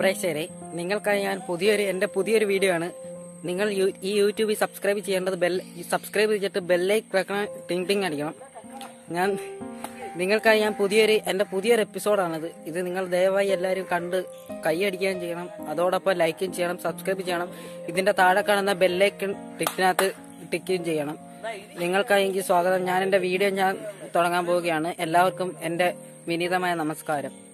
പ്രേക്ഷകരെ നിങ്ങൾക്കായി ഞാൻ പുതിയൊരു എന്റെ പുതിയൊരു വീഡിയോ ആണ്. നിങ്ങൾ ഈ യൂട്യൂബിൽ സബ്സ്ക്രൈബ് ചെയ്യേണ്ടത് ബെൽ സബ്സ്ക്രൈബ് ചെയ്തിട്ട് ബെല്ലൈക്ക് വെക്കണം ടിങ് ടിങ് അടിക്കണം. ഞാൻ നിങ്ങൾക്കായി ഞാൻ പുതിയൊരു എന്റെ പുതിയൊരു എപ്പിസോഡാണിത് ഇത് നിങ്ങൾ ദയവായി എല്ലാവരും കണ്ട് കൈയടിക്കുകയും ചെയ്യണം. അതോടൊപ്പം ലൈക്കും ചെയ്യണം സബ്സ്ക്രൈബ് ചെയ്യണം. ഇതിന്റെ താഴെ കാണുന്ന ബെല്ലൈക്കൺ ടിക്കിനകത്ത് ടിക്കുകയും ചെയ്യണം. നിങ്ങൾക്കായി എനിക്ക് സ്വാഗതം. ഞാൻ എന്റെ വീഡിയോ ഞാൻ തുടങ്ങാൻ പോവുകയാണ്. എല്ലാവർക്കും എന്റെ വിനീതമായ നമസ്കാരം.